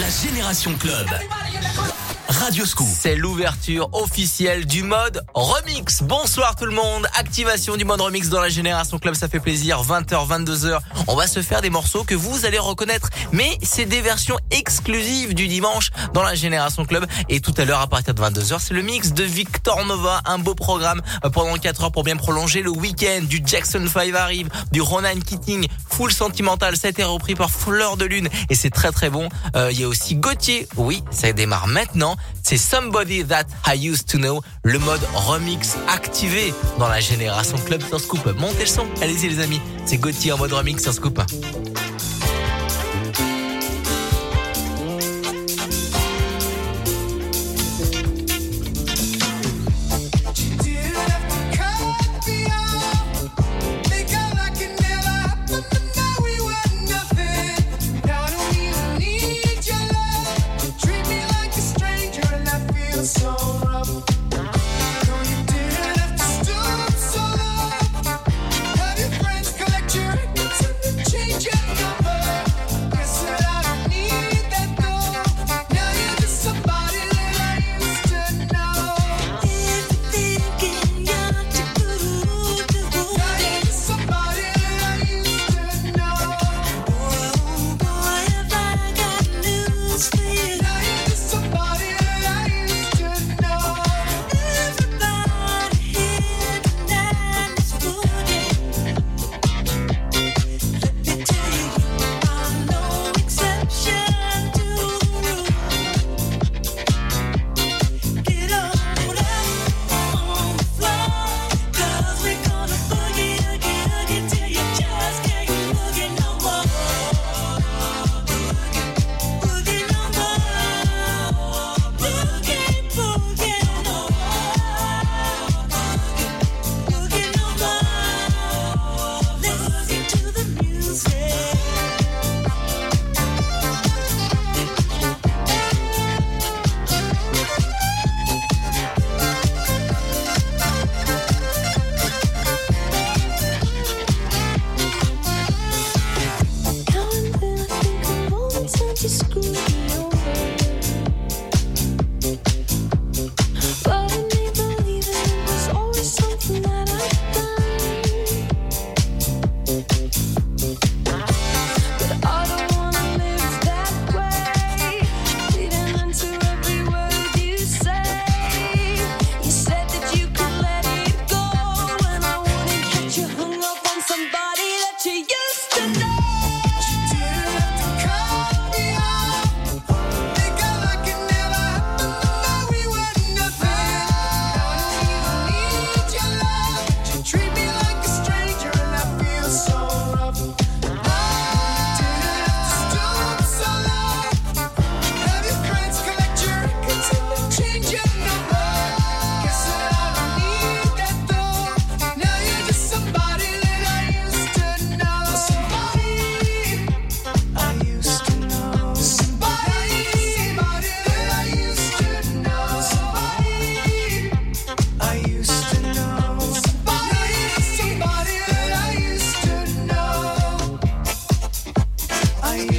La Génération Club. C'est l'ouverture officielle du mode remix. Bonsoir tout le monde. Activation du mode remix dans la Génération Club, ça fait plaisir. 20h, 22h. On va se faire des morceaux que vous allez reconnaître. Mais c'est des versions exclusives du dimanche dans la Génération Club. Et tout à l'heure, à partir de 22h, c'est le mix de Victor Nova. Un beau programme euh, pendant 4 heures pour bien prolonger le week-end. Du Jackson 5 arrive, du Ronan Keating, Full Sentimental. Ça a été repris par Fleur de Lune. Et c'est très très bon. Euh, il y a aussi Gauthier. Oui, ça démarre maintenant c'est Somebody That I Used to Know, le mode remix activé dans la génération club sur Scoop. Montez le son, allez-y les amis, c'est Gauthier en mode remix sur Scoop.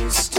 just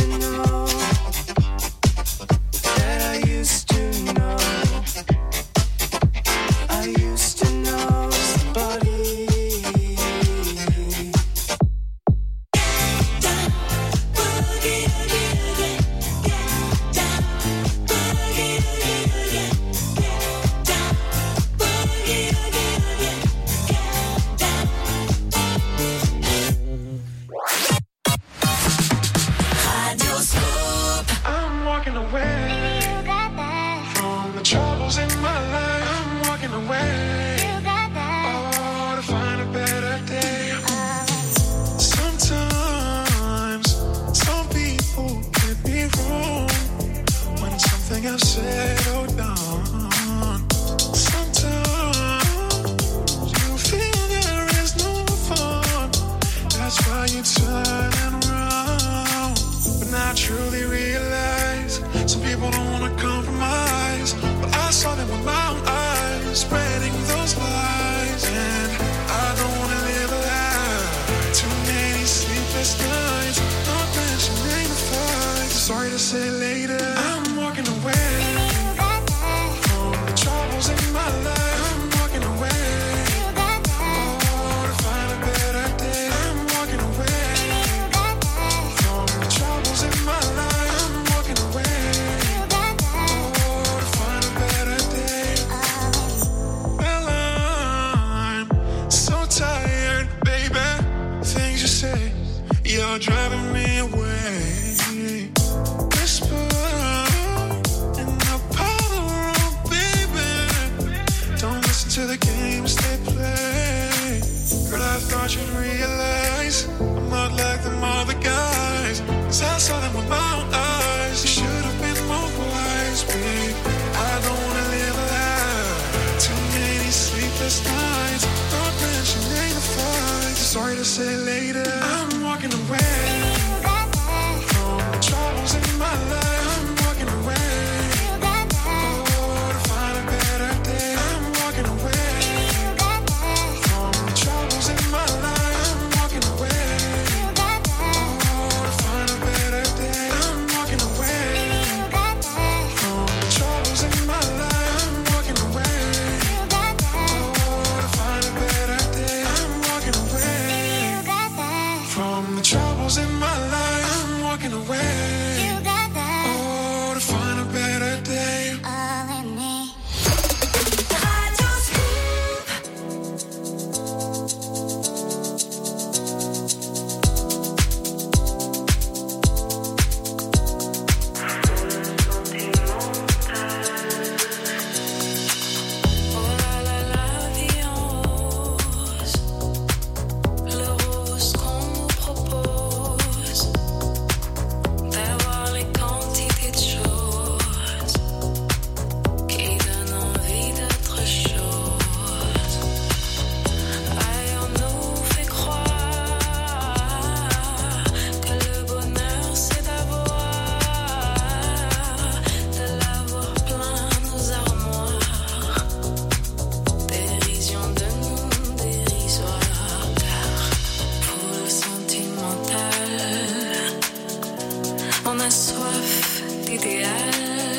On a soif d'idéal.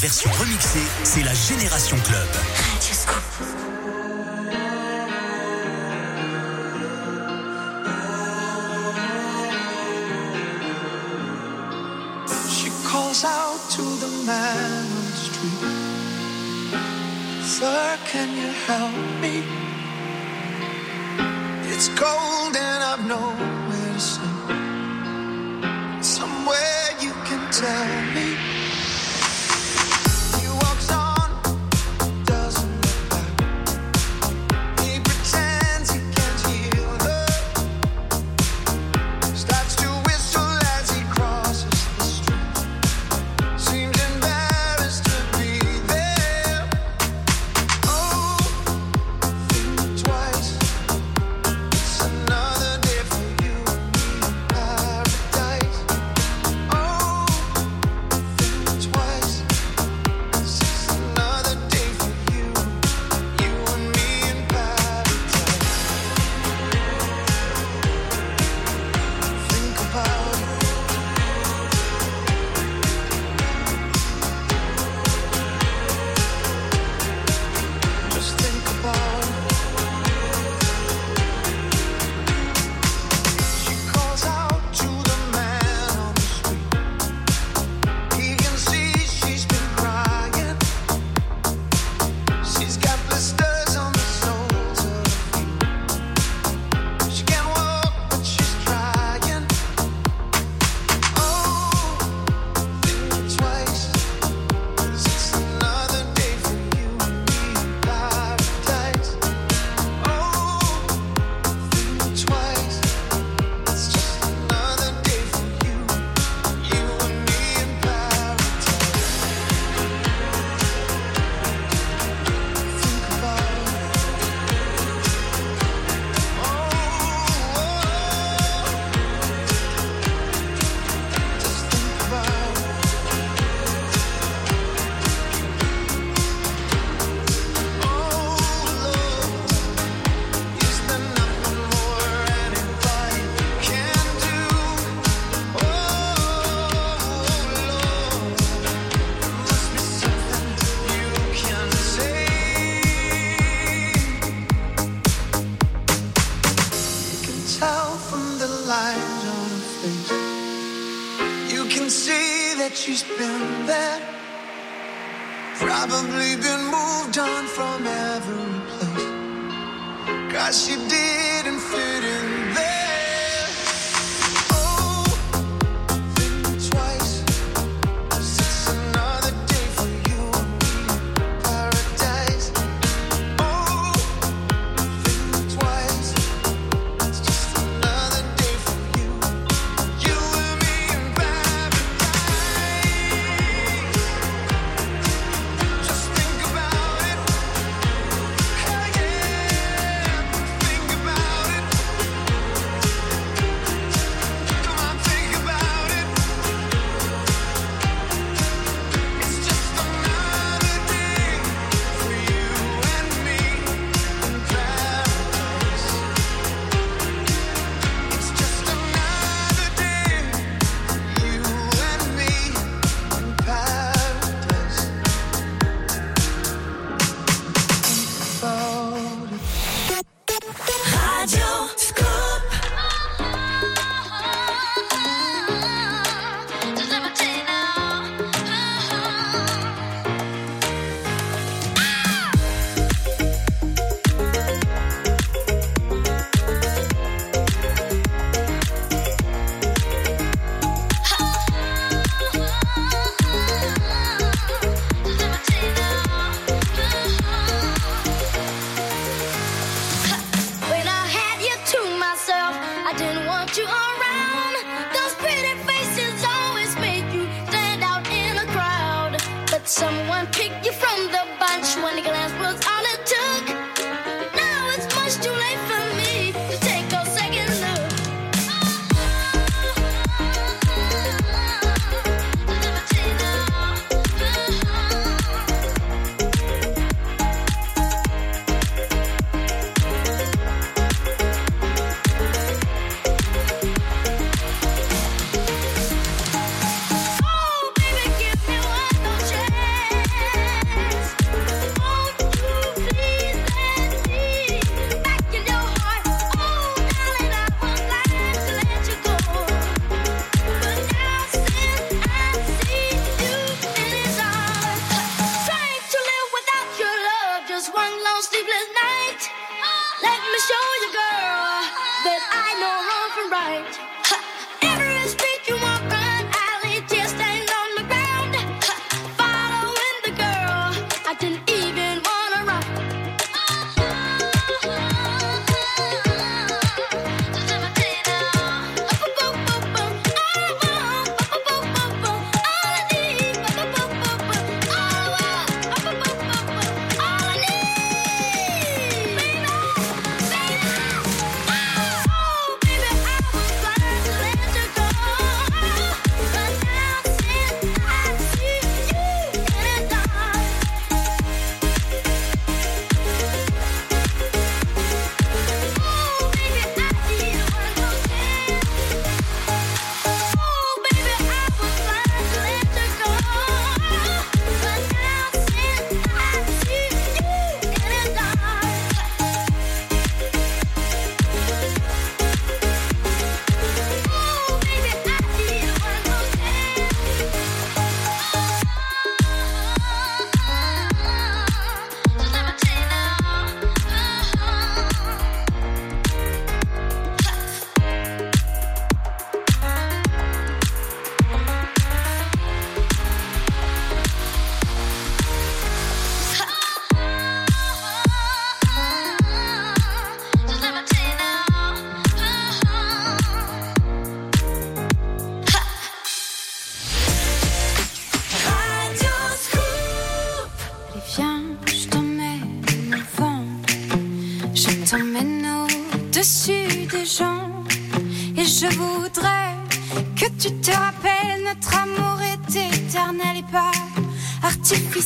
version remixée, c'est la Génération Club.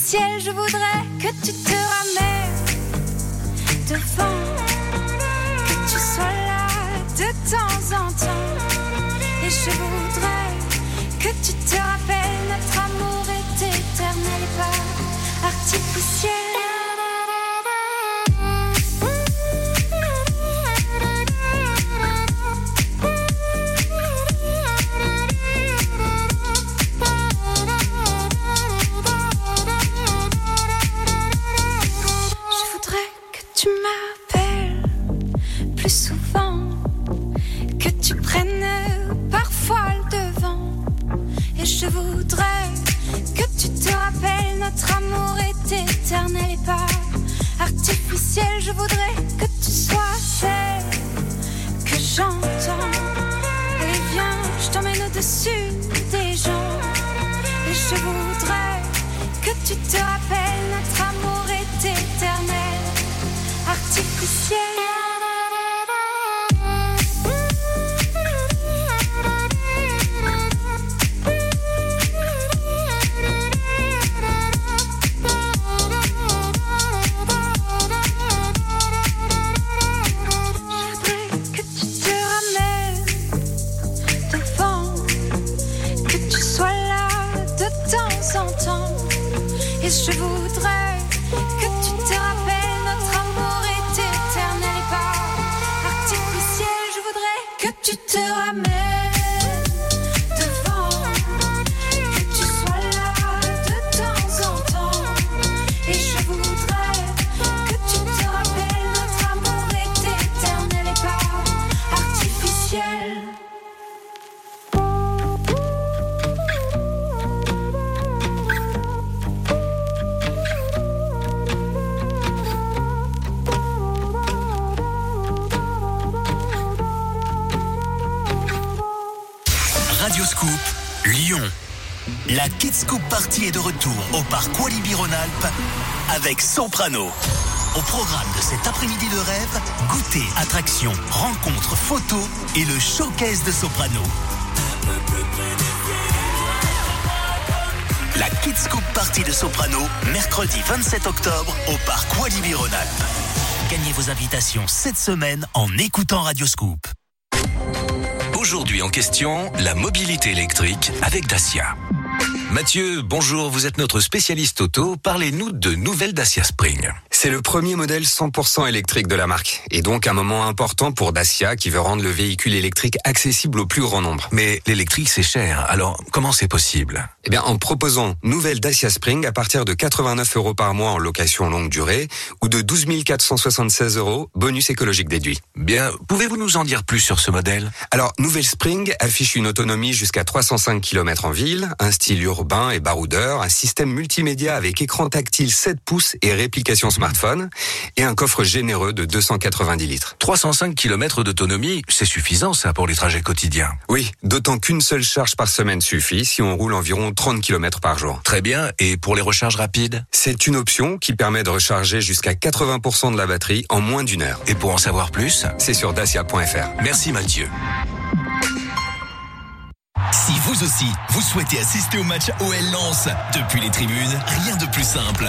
Artificiel. Je voudrais Kids Scoop Party est de retour au parc Walibi Rhône-Alpes avec Soprano. Au programme de cet après-midi de rêve, goûter, attractions, rencontres, photos et le showcase de Soprano. La Kids Scoop Party de Soprano, mercredi 27 octobre au parc Walibi Rhône-Alpes. Gagnez vos invitations cette semaine en écoutant Radio Scoop. Aujourd'hui en question, la mobilité électrique avec Dacia. Mathieu, bonjour, vous êtes notre spécialiste auto. Parlez-nous de nouvelles Dacia Spring. C'est le premier modèle 100% électrique de la marque, et donc un moment important pour Dacia qui veut rendre le véhicule électrique accessible au plus grand nombre. Mais l'électrique c'est cher, alors comment c'est possible? Eh bien, en proposant nouvelle Dacia Spring à partir de 89 euros par mois en location longue durée, ou de 12 476 euros, bonus écologique déduit. Bien, pouvez-vous nous en dire plus sur ce modèle? Alors, nouvelle Spring affiche une autonomie jusqu'à 305 km en ville, un style urbain et baroudeur, un système multimédia avec écran tactile 7 pouces et réplication smartphone, et un coffre généreux de 290 litres. 305 km d'autonomie, c'est suffisant ça pour les trajets quotidiens. Oui, d'autant qu'une seule charge par semaine suffit si on roule environ 30 km par jour. Très bien, et pour les recharges rapides? C'est une option qui permet de recharger jusqu'à 80% de la batterie en moins d'une heure. Et pour en savoir plus? C'est sur dacia.fr. Merci Mathieu. Si vous aussi, vous souhaitez assister au match OL Lens depuis les tribunes, rien de plus simple.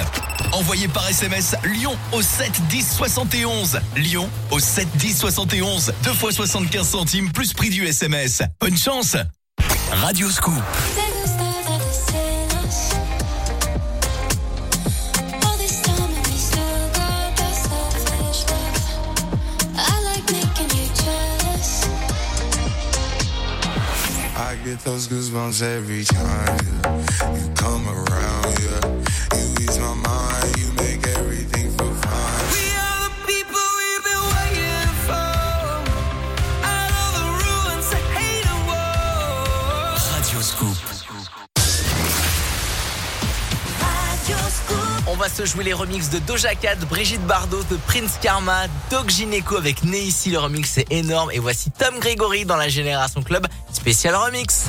Envoyez par SMS Lyon au 7 10 71. Lyon au 7 10 71. Deux fois 75 centimes plus prix du SMS. Bonne chance Radio Scoop. Get those goosebumps every time yeah. you come around. Yeah, On va se jouer les remixes de Doja Cat, Brigitte Bardot, de Prince Karma, Doc Gineco avec Neisy. Le remix est énorme. Et voici Tom Gregory dans la Génération Club spécial remix.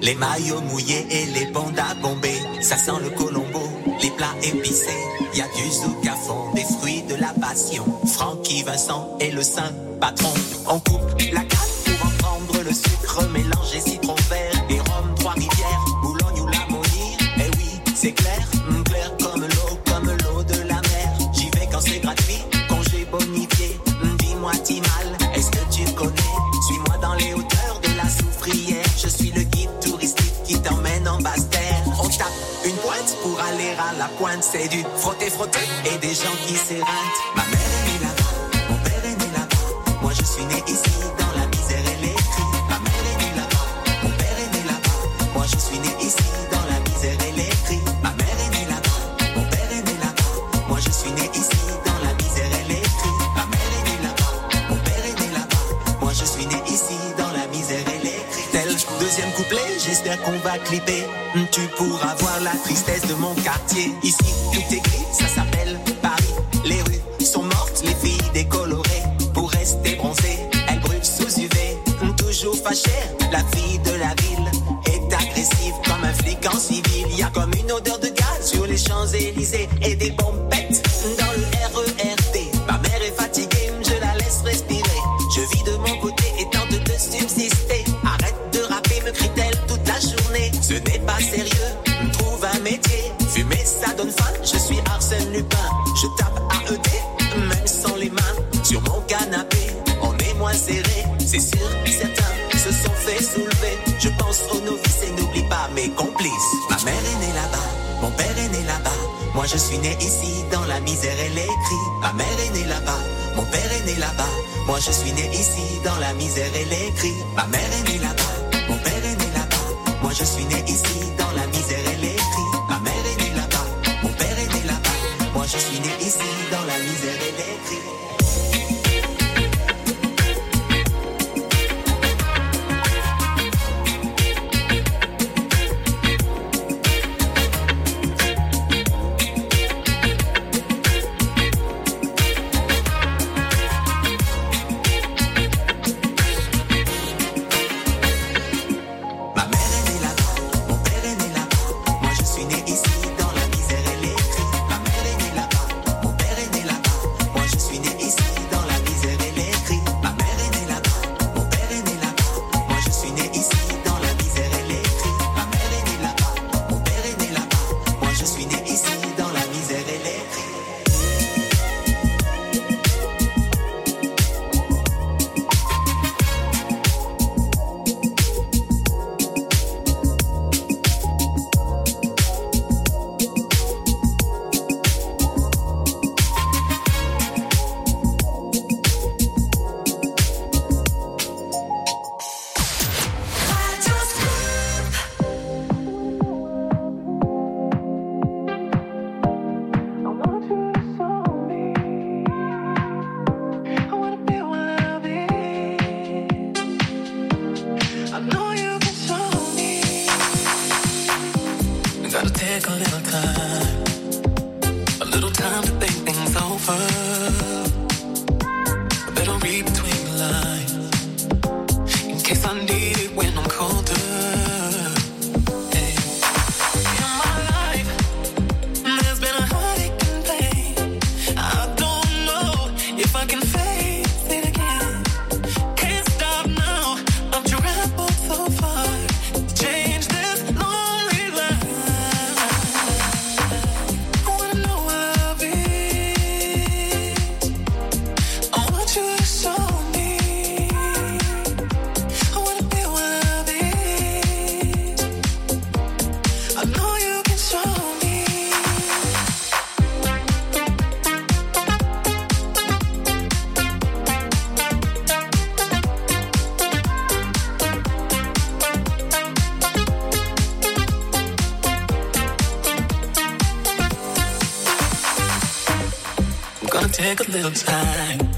les maillots mouillés et les pandas bombés. Ça sent le colombo, les plats épicés. Y a du zouk à fond, des fruits de la passion. Francky Vincent est le saint patron. C'est sûr, certains se sont fait soulever. Je pense aux novices et n'oublie pas mes complices. Ma mère est née là-bas, mon père est né là-bas. Moi je suis né ici, dans la misère et les cris. Ma mère est née là-bas, mon père est né là-bas. Moi je suis né ici, dans la misère et les cris. Ma mère est née là-bas, mon père est né là-bas. Moi je suis né ici, dans la misère take a little time,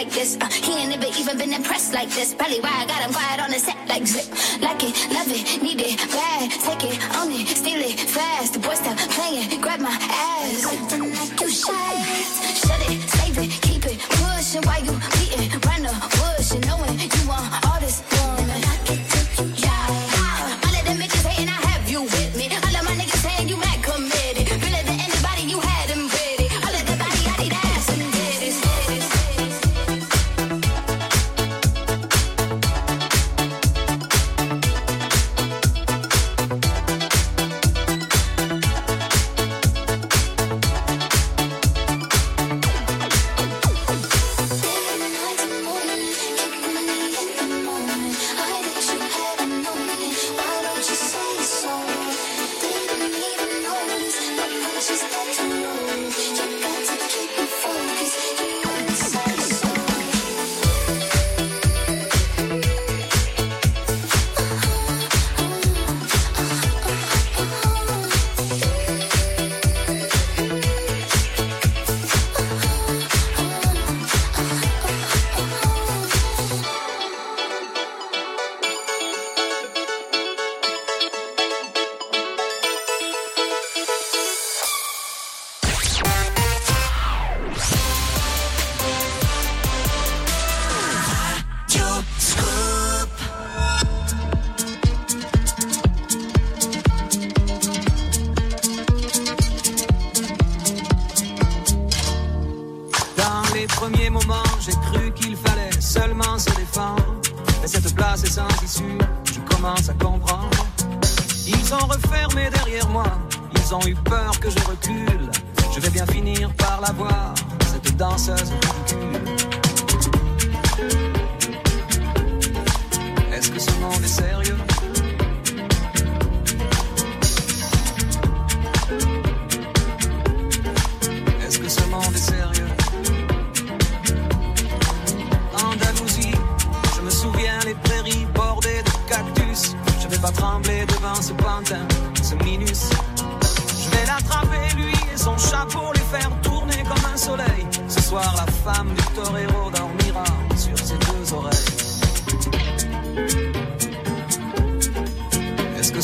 like this. Uh, he ain't never even been impressed like this. Probably why I got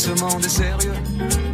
ce monde sérieux.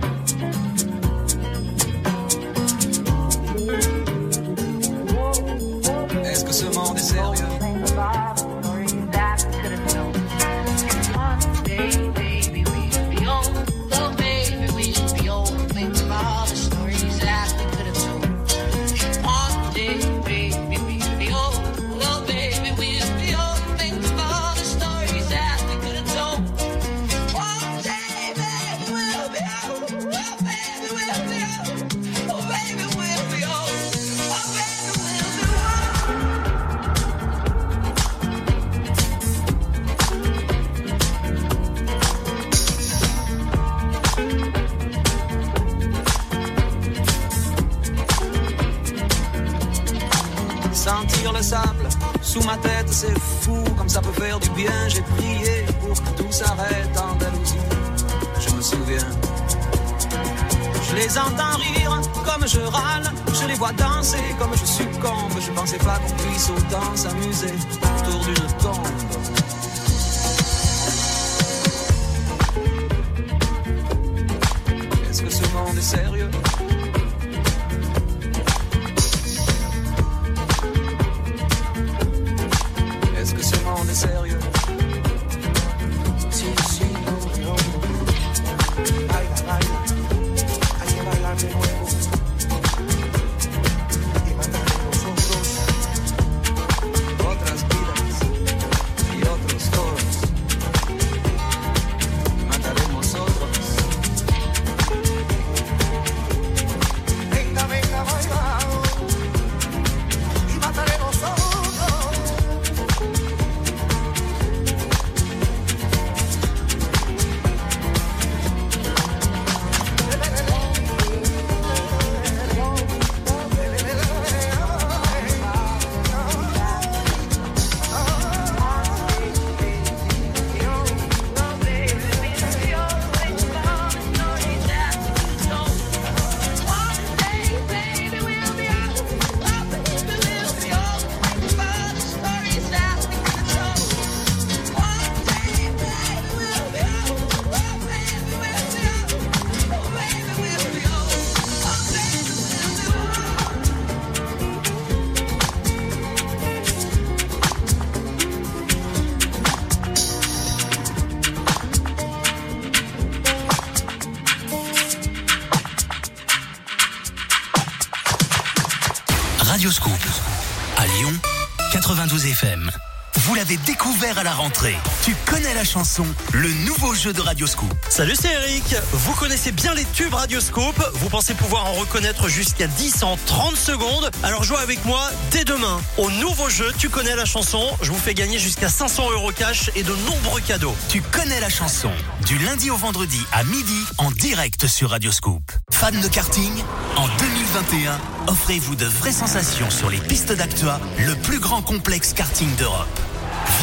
À la rentrée. Tu connais la chanson, le nouveau jeu de Radioscoop. Salut, c'est Eric. Vous connaissez bien les tubes Radioscope. Vous pensez pouvoir en reconnaître jusqu'à 10 en 30 secondes. Alors jouez avec moi dès demain. Au nouveau jeu, tu connais la chanson. Je vous fais gagner jusqu'à 500 euros cash et de nombreux cadeaux. Tu connais la chanson, du lundi au vendredi à midi en direct sur Radioscoop. Fan de karting En 2021, offrez-vous de vraies sensations sur les pistes d'Actua, le plus grand complexe karting d'Europe.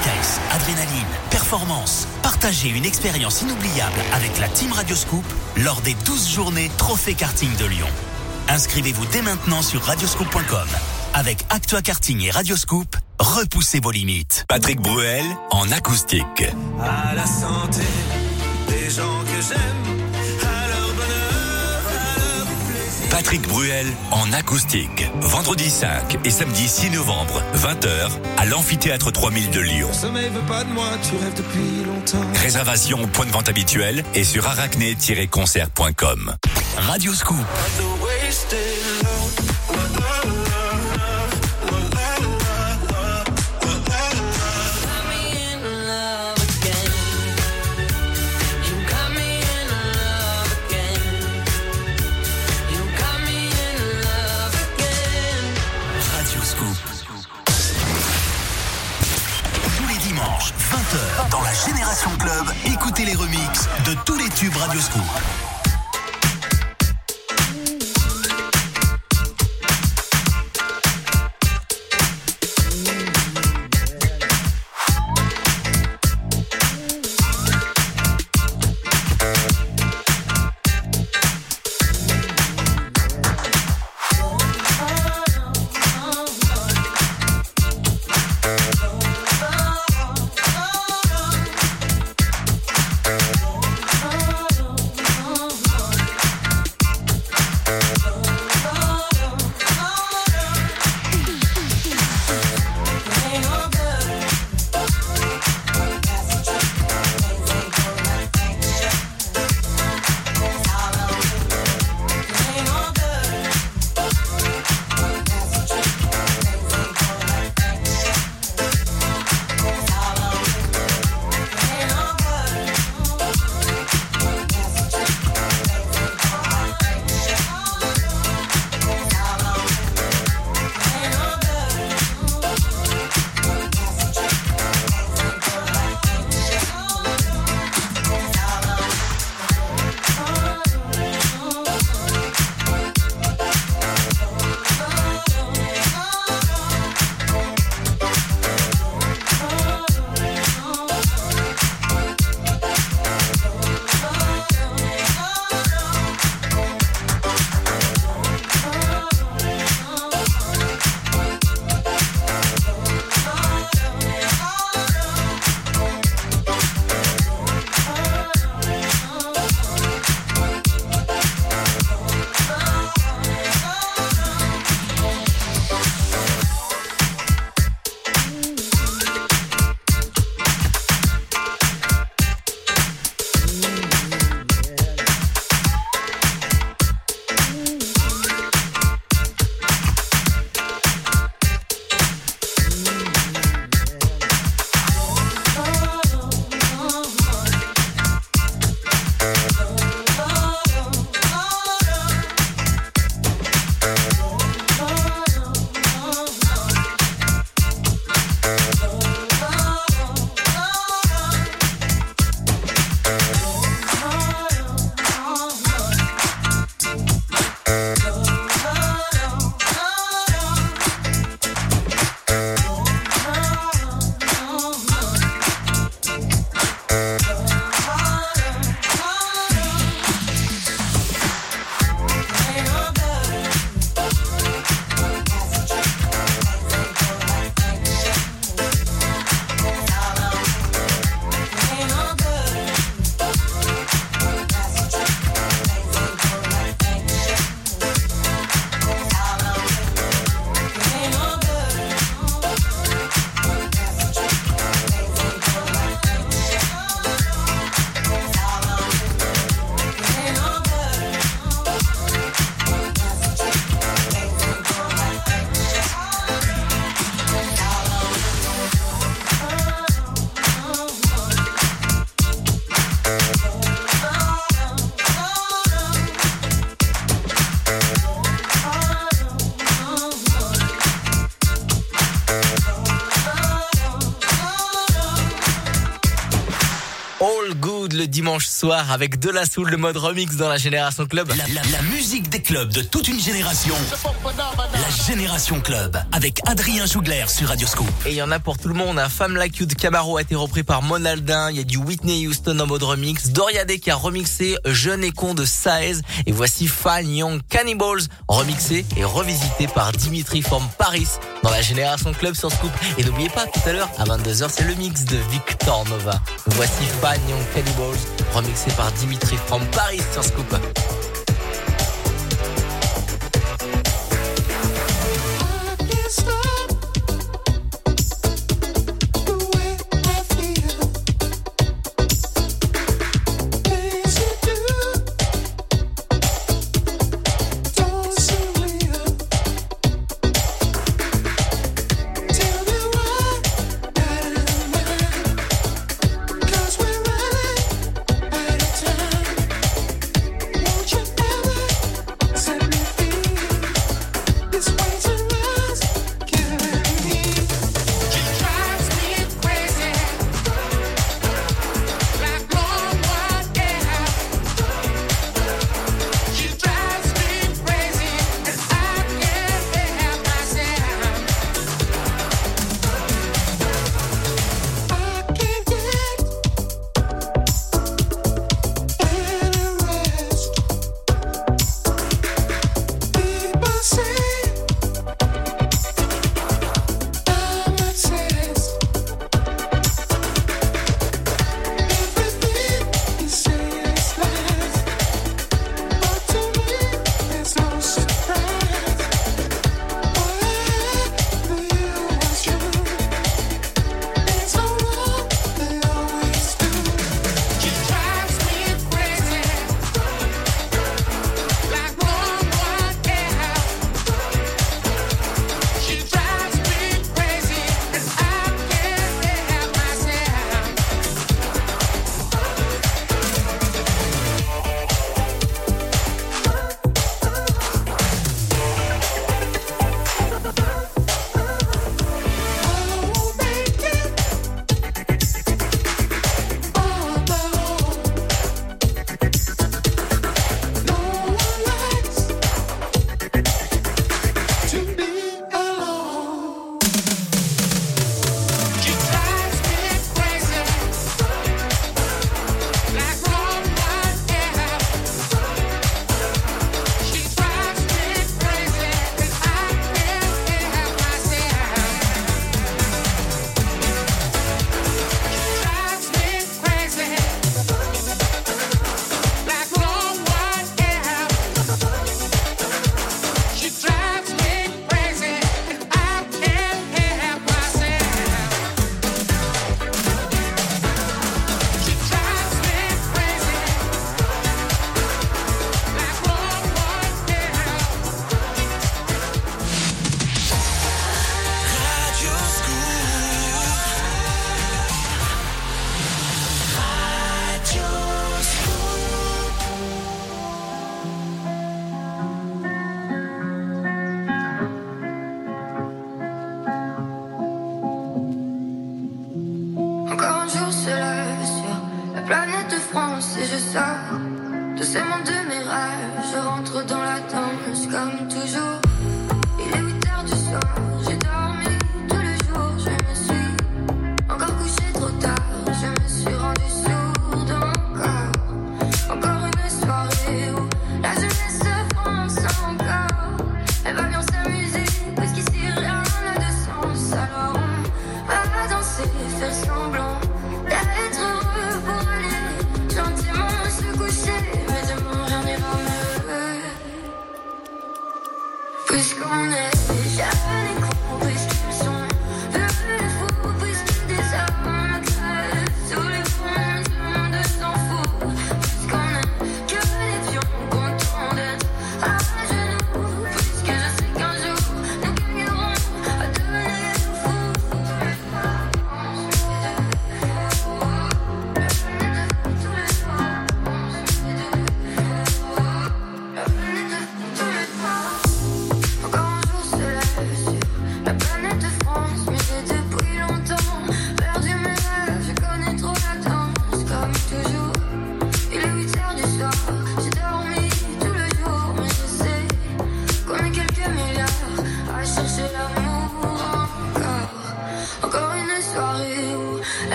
Vitesse, adrénaline, performance. Partagez une expérience inoubliable avec la Team Radioscoop lors des 12 journées Trophée Karting de Lyon. Inscrivez-vous dès maintenant sur radioscoop.com. Avec Actua Karting et Radioscoop, repoussez vos limites. Patrick Bruel en acoustique. À la santé des gens que j'aime, Patrick Bruel en acoustique. Vendredi 5 et samedi 6 novembre, 20h, à l'amphithéâtre 3000 de Lyon. Le sommeil veut pas de moi, tu rêves depuis longtemps. Réservation au point de vente habituel et sur arachné-concert.com. Radioscoop. Radioscoop. Écoutez les remixes de tous les tubes Radioscoop. Soir avec de la soul, le mode remix dans la Génération Club. La, la- la musique des clubs de toute une génération. La Génération Club avec Adrien Jougler sur Radioscope. Et il y en a pour tout le monde. Un Femme Like You de Camaro a été repris par Mon Aldin. Il y a du Whitney Houston en mode remix. Doria Day qui a remixé Jeune et con de Saez. Et voici Fan Young Cannibals remixé et revisité par Dimitri from Paris dans la Génération Club sur Scoop. Et n'oubliez pas, tout à l'heure, à 22h, c'est le mix de Victor Nova. Voici Fan Young Cannibals remixé par Dimitri from Paris sur Scoop.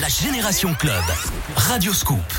La Génération Club. Radio Scoop.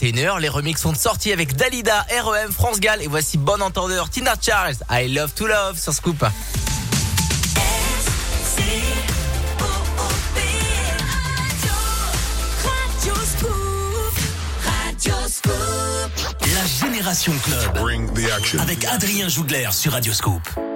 21h. Les remixes sont sortis avec Dalida, REM, France Gall et voici Bon Entendeur, Tina Charles, I Love to Love sur Scoop. La Génération Club avec Adrien Jougler sur Radio Scoop.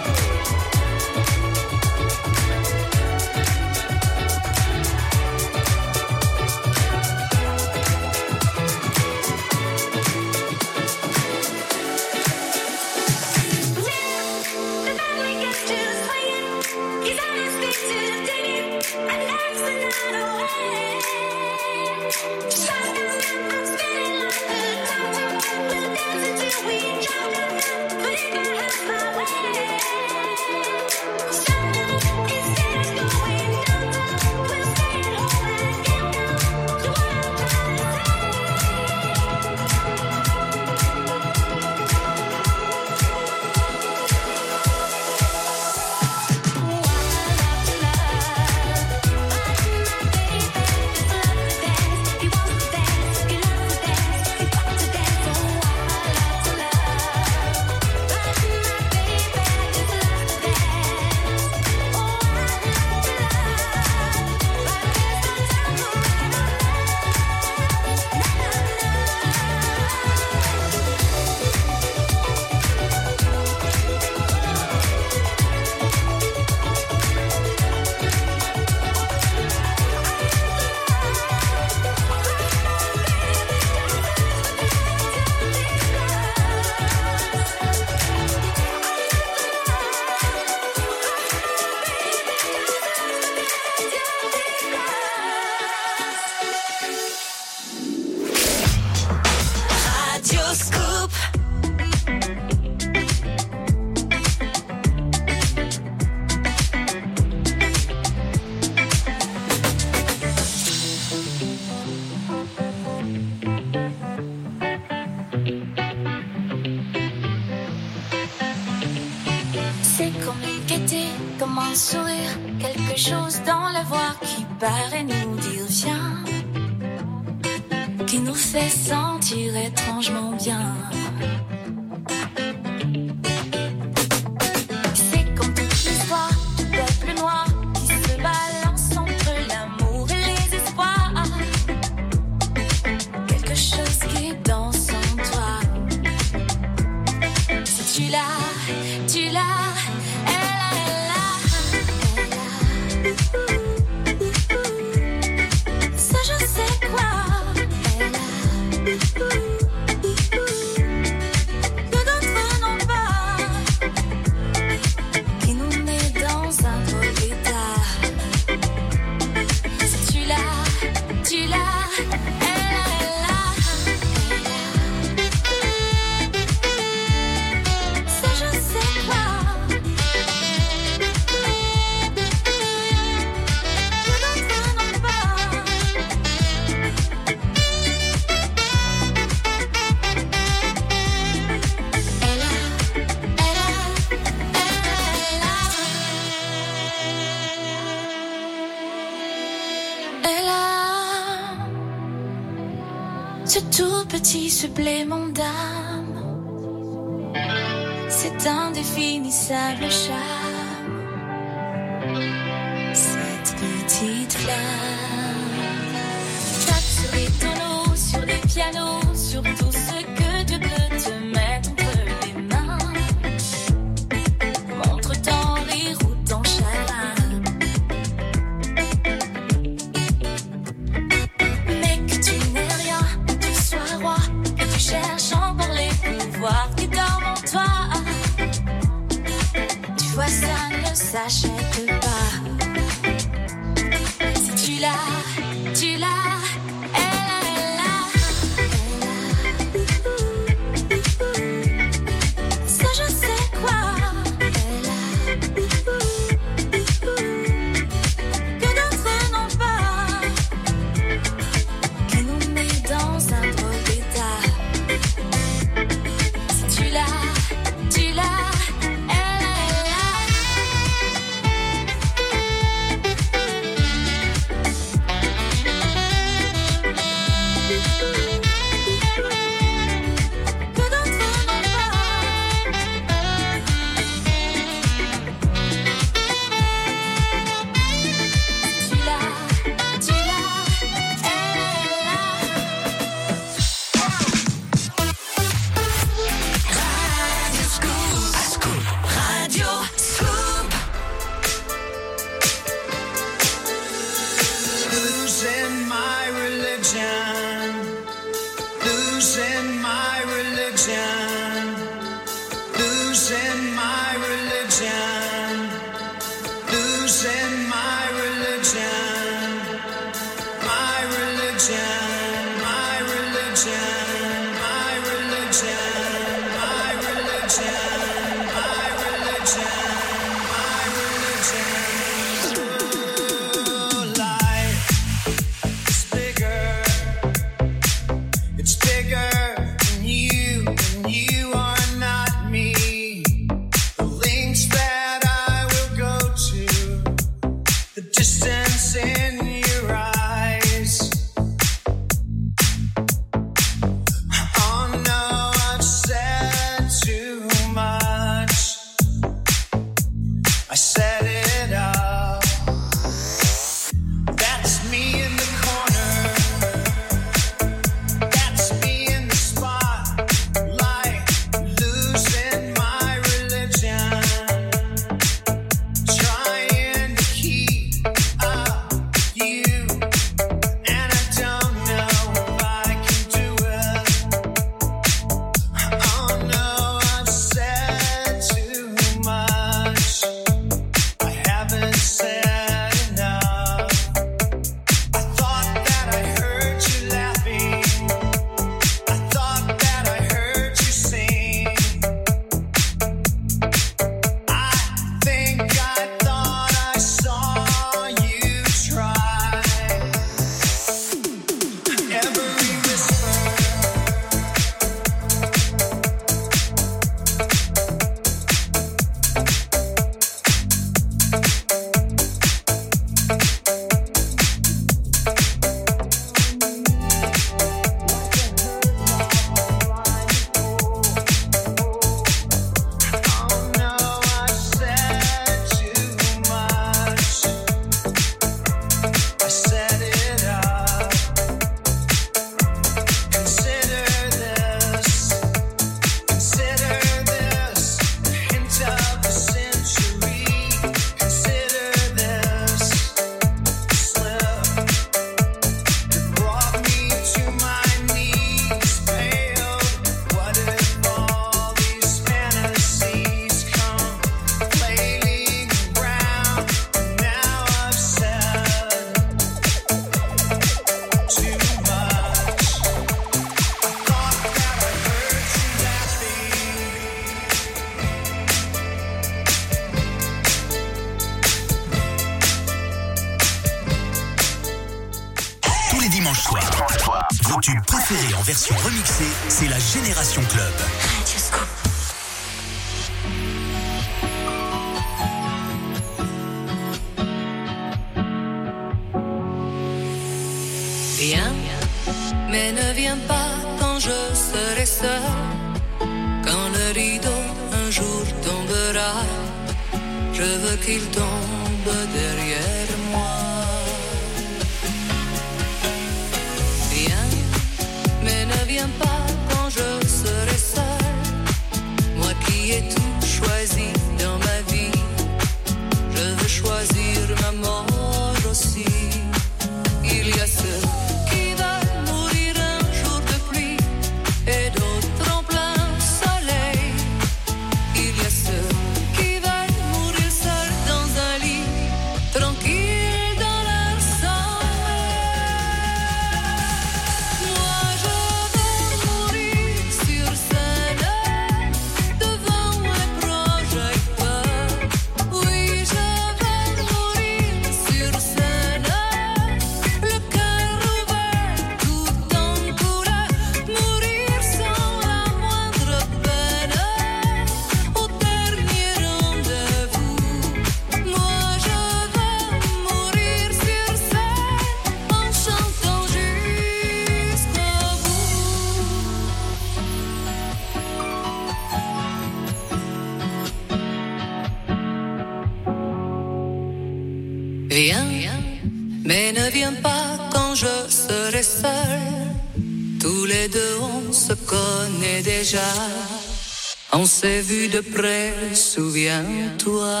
S'est vu de près, souviens-toi.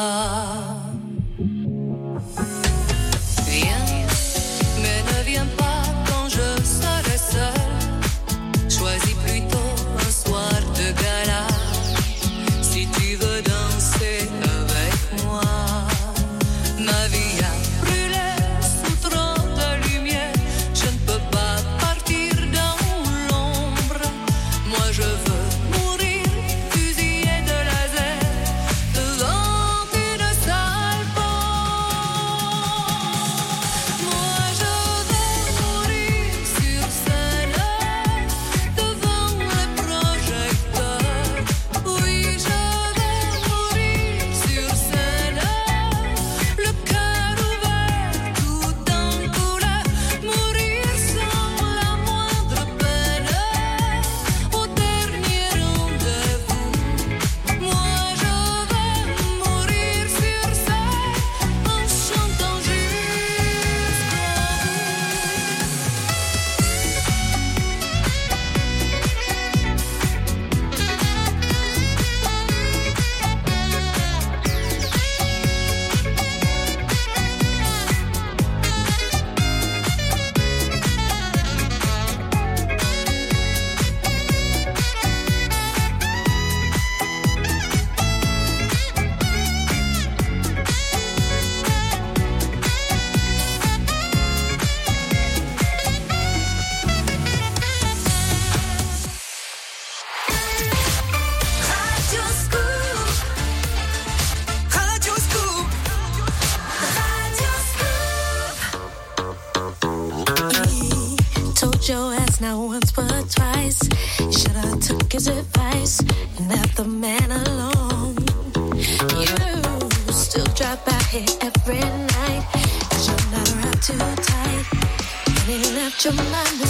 Your mind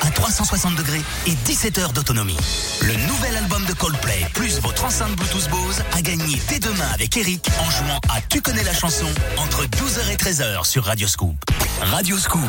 à 360 degrés et 17 heures d'autonomie. Le nouvel album de Coldplay plus votre enceinte Bluetooth Bose a gagné dès demain avec Eric en jouant à Tu connais la chanson entre 12h et 13h sur Radio Scoop. Radio Scoop.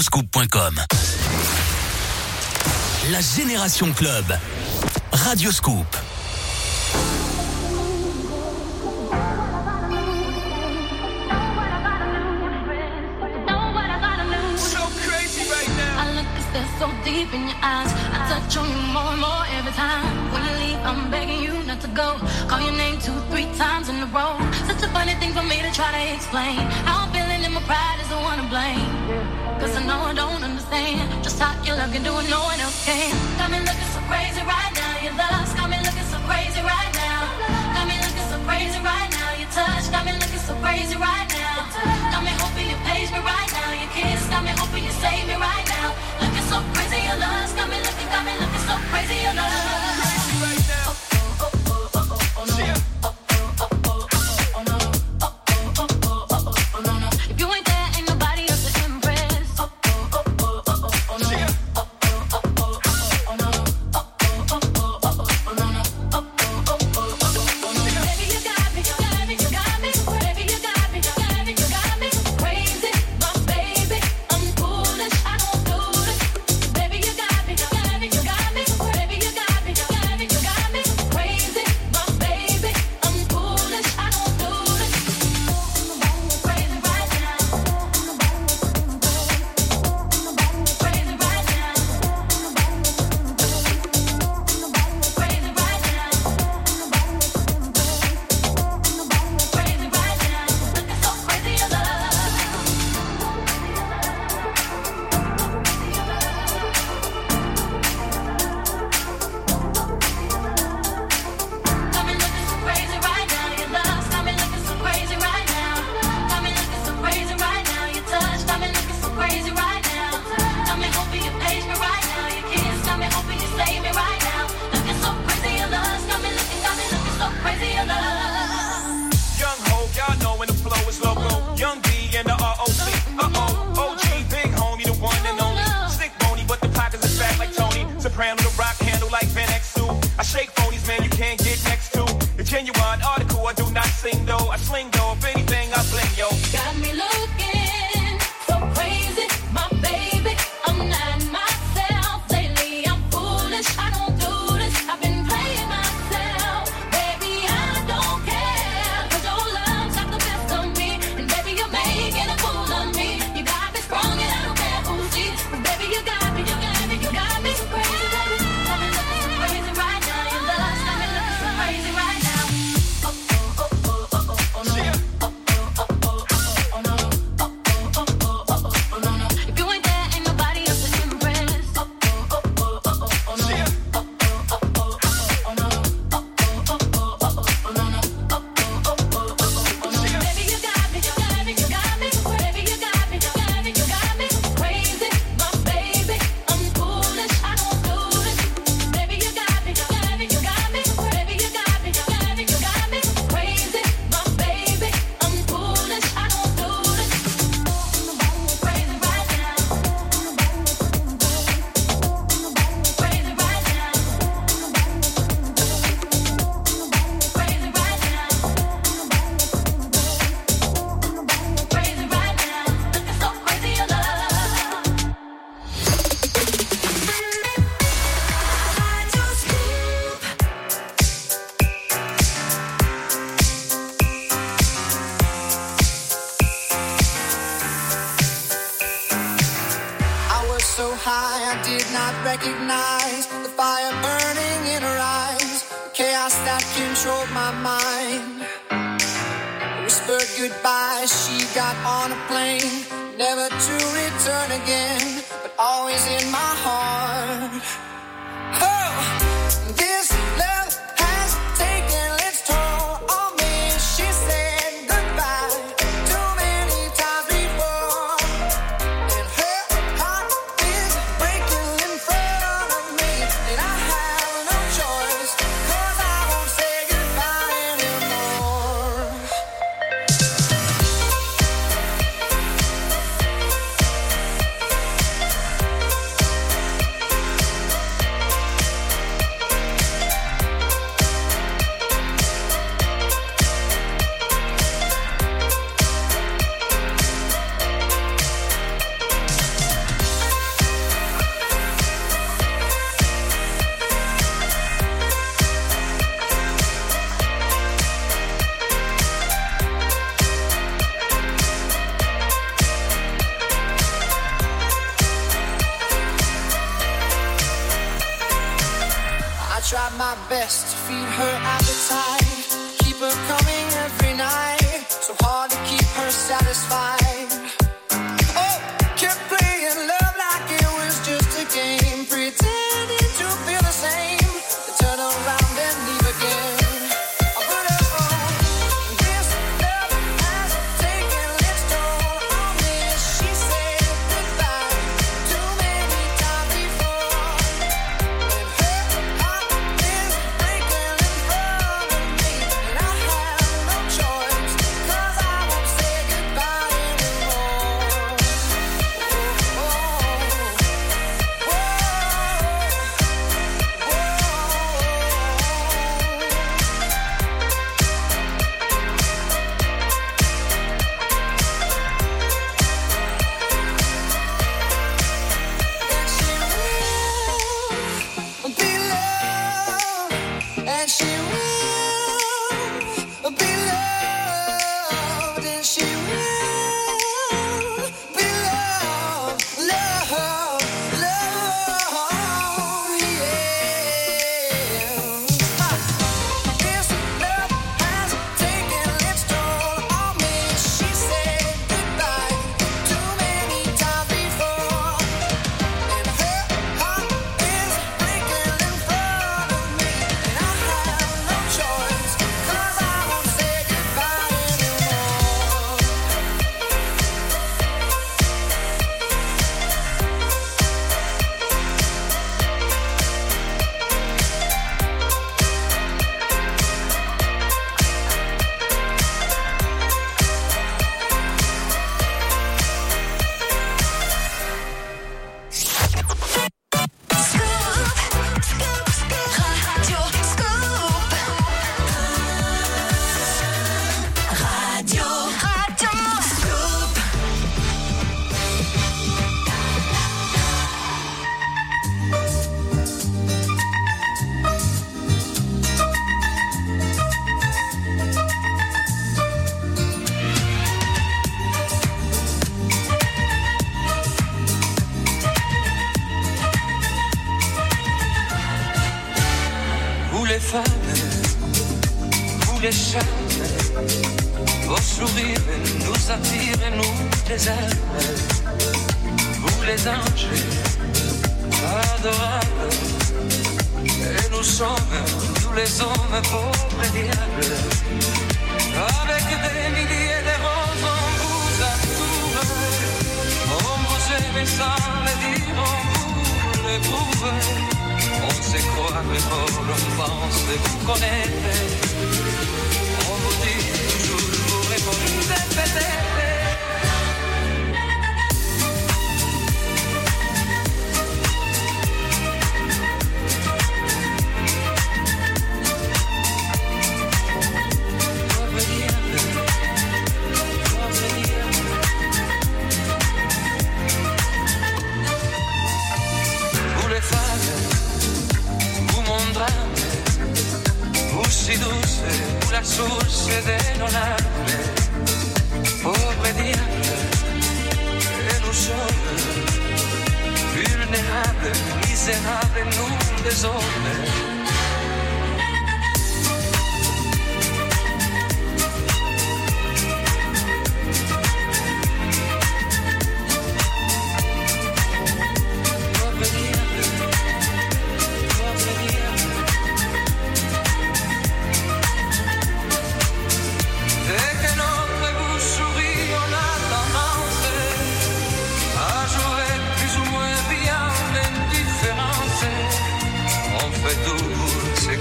radioscoop.com. La Génération Club. Radio Scoop. So crazy right now. I look and stare so deep in your eyes. I touch on you more and more every time. When you leave, I'm begging you not to go. Call your name two, three times in a row. Such a funny thing for me to try to explain. How I'm feeling and my pride is the one to blame. Cause I know I don't understand just how you look and do it, no one else can. Got me looking so crazy right now. Your love's got me looking so crazy right now. Got me looking so crazy right now. Your touch got me looking so crazy right now. Got me hoping you page me right now. Your kiss got me hoping you save me right now. Looking so crazy, your love's got me looking, got me looking so crazy, your love. I do not sing though. I sling though, if anything,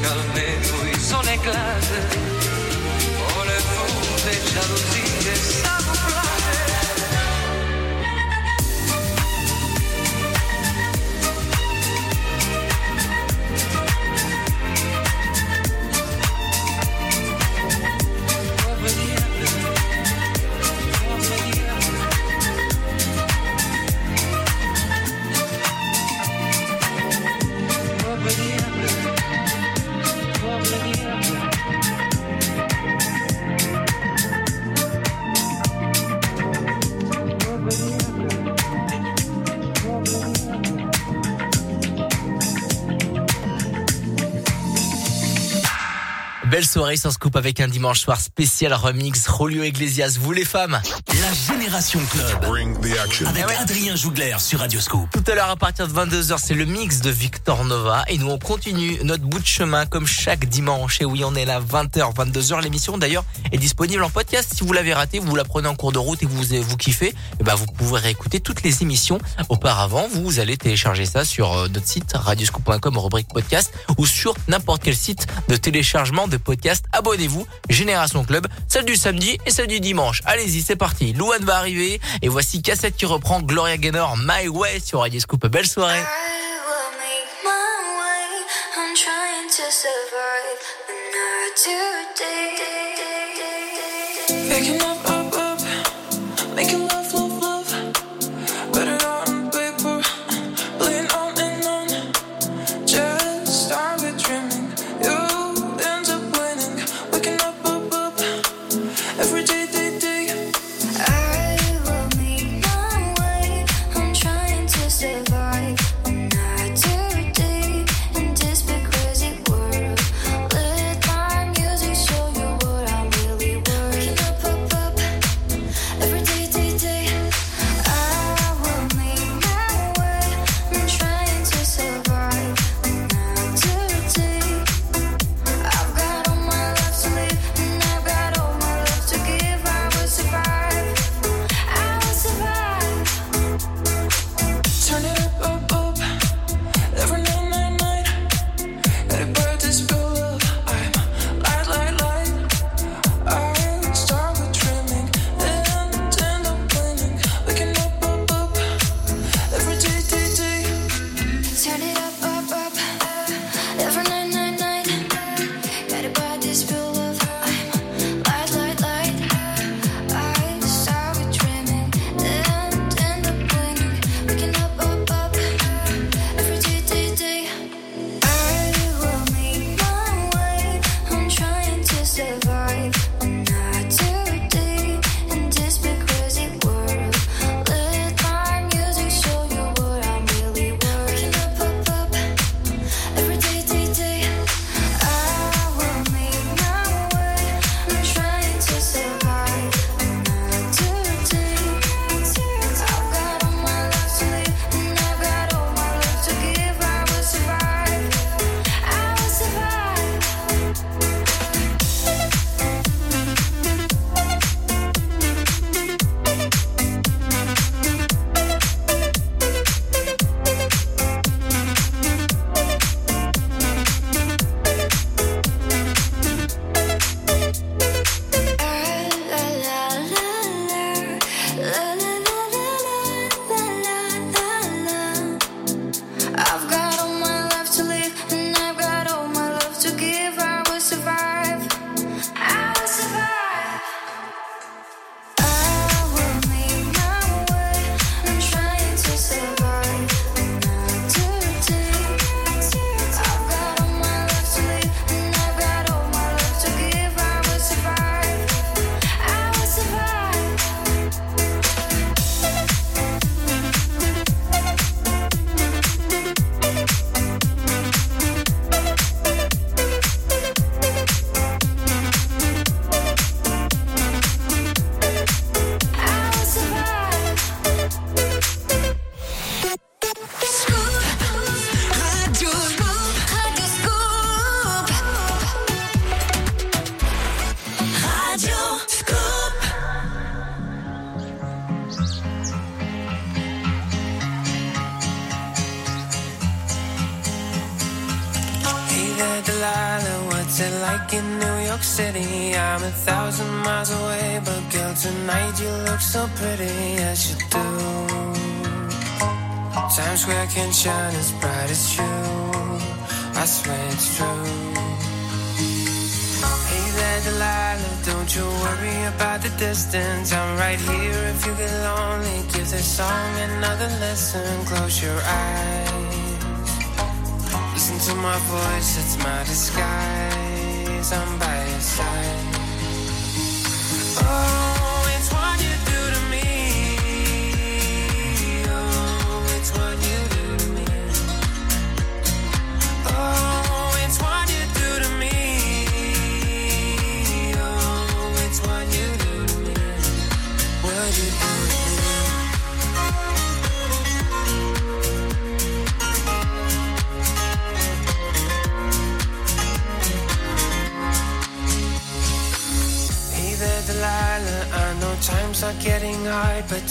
pour se calmer, puis on éclate. On est soirée sans scoop avec un dimanche soir spécial remix Rolio Iglesias. Vous les femmes La Génération Club. Avec Adrien Jougler sur Radio Scoop. Tout à l'heure à partir de 22h, c'est le mix de Victor Nova et nous on continue notre bout de chemin comme chaque dimanche. Et oui, on est là 20h, 22h. L'émission d'ailleurs est disponible en podcast. Si vous l'avez raté, vous la prenez en cours de route et que vous vous kiffez, eh ben vous pouvez réécouter toutes les émissions auparavant. Vous allez télécharger ça sur euh, notre site radioscoop.com rubrique podcast ou sur n'importe quel site de téléchargement de Abonnez-vous, Génération Club, celle du samedi et celle du dimanche. Allez-y, c'est parti. Louane va arriver et voici Cassette qui reprend Gloria Gaynor My Way sur Radio Scoop. Belle soirée. so pretty as you do. Times Square can shine as bright as you. I swear it's true. Hey there, Delilah, don't you worry about the distance. I'm right here if you get lonely. Give this song another listen. Close your eyes. Listen to my voice, it's my disguise. I'm by your side.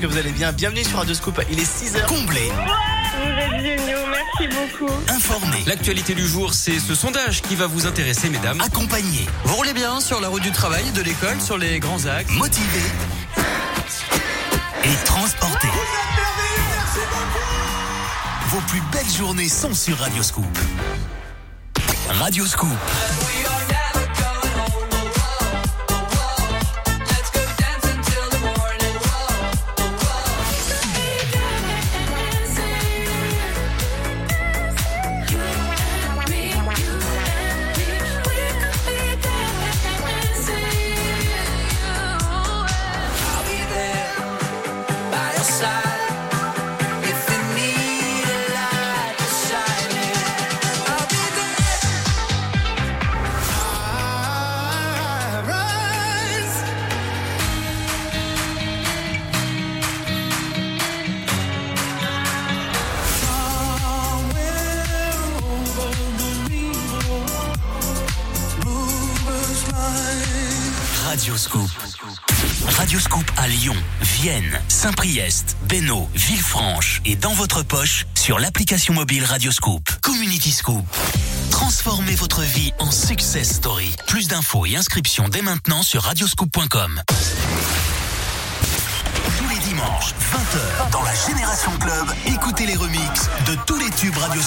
que vous allez bien. Bienvenue sur Radio Scoop, il est 6h. Comblé, Vous êtes géniaux, merci beaucoup. informé, L'actualité du jour, c'est ce sondage qui va vous intéresser, mesdames. accompagné, Vous roulez bien sur la route du travail, de l'école, sur les grands axes? motivé et transporté. Vos plus belles journées sont sur Radio Scoop. Radio Scoop. Saint-Priest, Bénaud, Villefranche et dans votre poche sur l'application mobile Radio Scoop. Community Scoop. Transformez votre vie en success story. Plus d'infos et inscriptions dès maintenant sur radioscoop.com. Tous les dimanches, 20h, dans la Génération Club, écoutez les remixes de tous les tubes Radio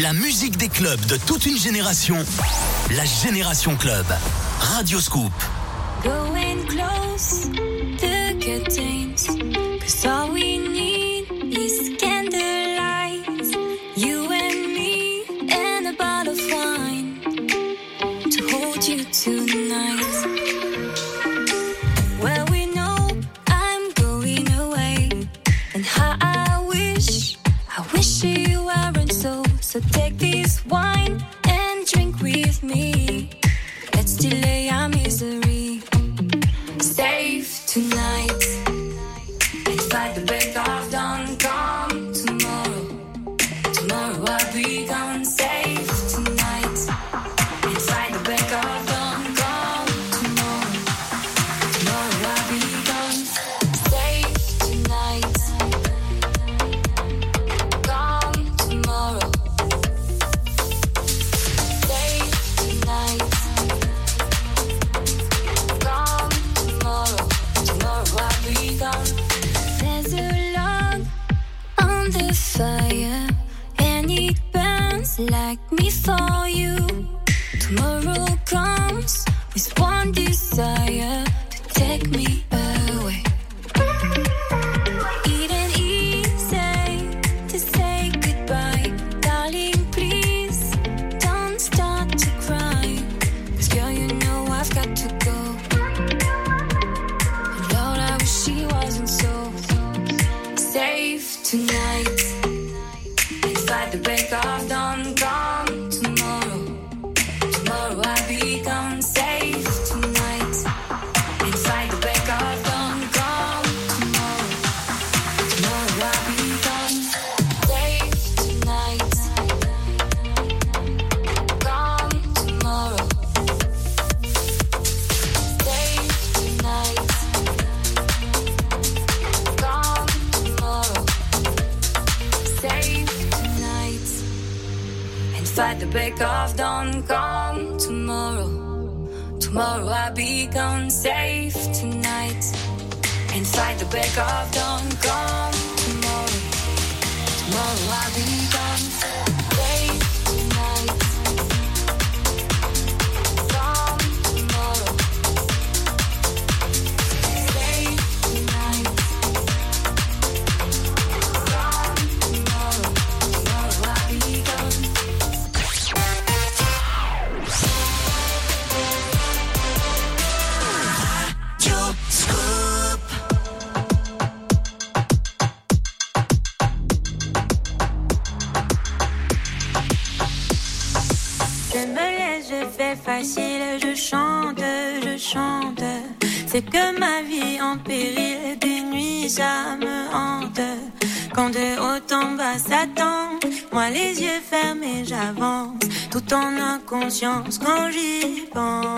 La musique des clubs de toute une génération. La Génération Club. Radio Scoop. Going close. one. Que ma vie en péril des nuits ça me hante. Quand de haut en bas s'attend, moi les yeux fermés j'avance, tout en inconscience quand j'y pense.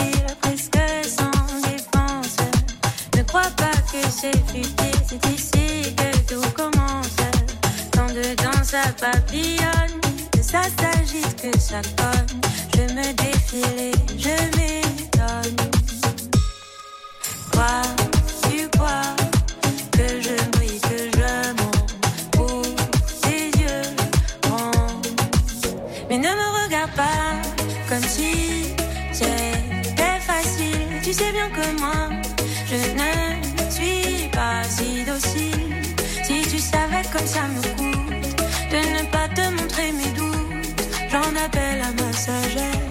que c'est c'est ici que tout commence. Tant dedans ça papillonne, que ça s'agite, que ça cogne. Je me défile et je m'étonne. Quoi? Si tu savais comme ça me coûte de ne pas te montrer mes doutes, j'en appelle à ma sagesse.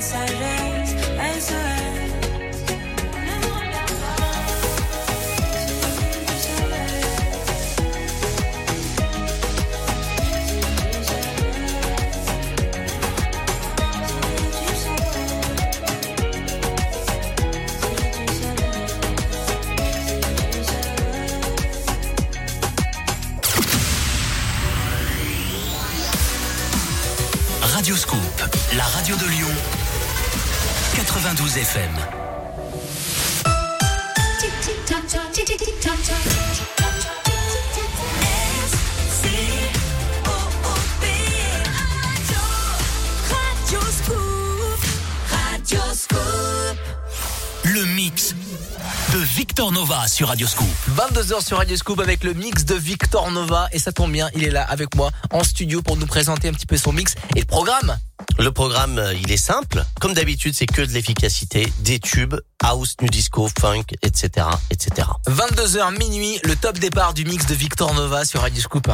sagesse. SOS. Radio Scoop, la radio de Lyon. 92 FM. Le mix de Victor Nova sur Radio Scoop. 22h sur Radio Scoop avec le mix de Victor Nova et ça tombe bien, il est là avec moi en studio pour nous présenter un petit peu son mix et le programme. Le programme, euh, il est simple. Comme d'habitude, c'est que de l'efficacité, des tubes, house, new disco, funk, etc., etc. 22h minuit, le top départ du mix de Victor Nova sur Radio Scoop.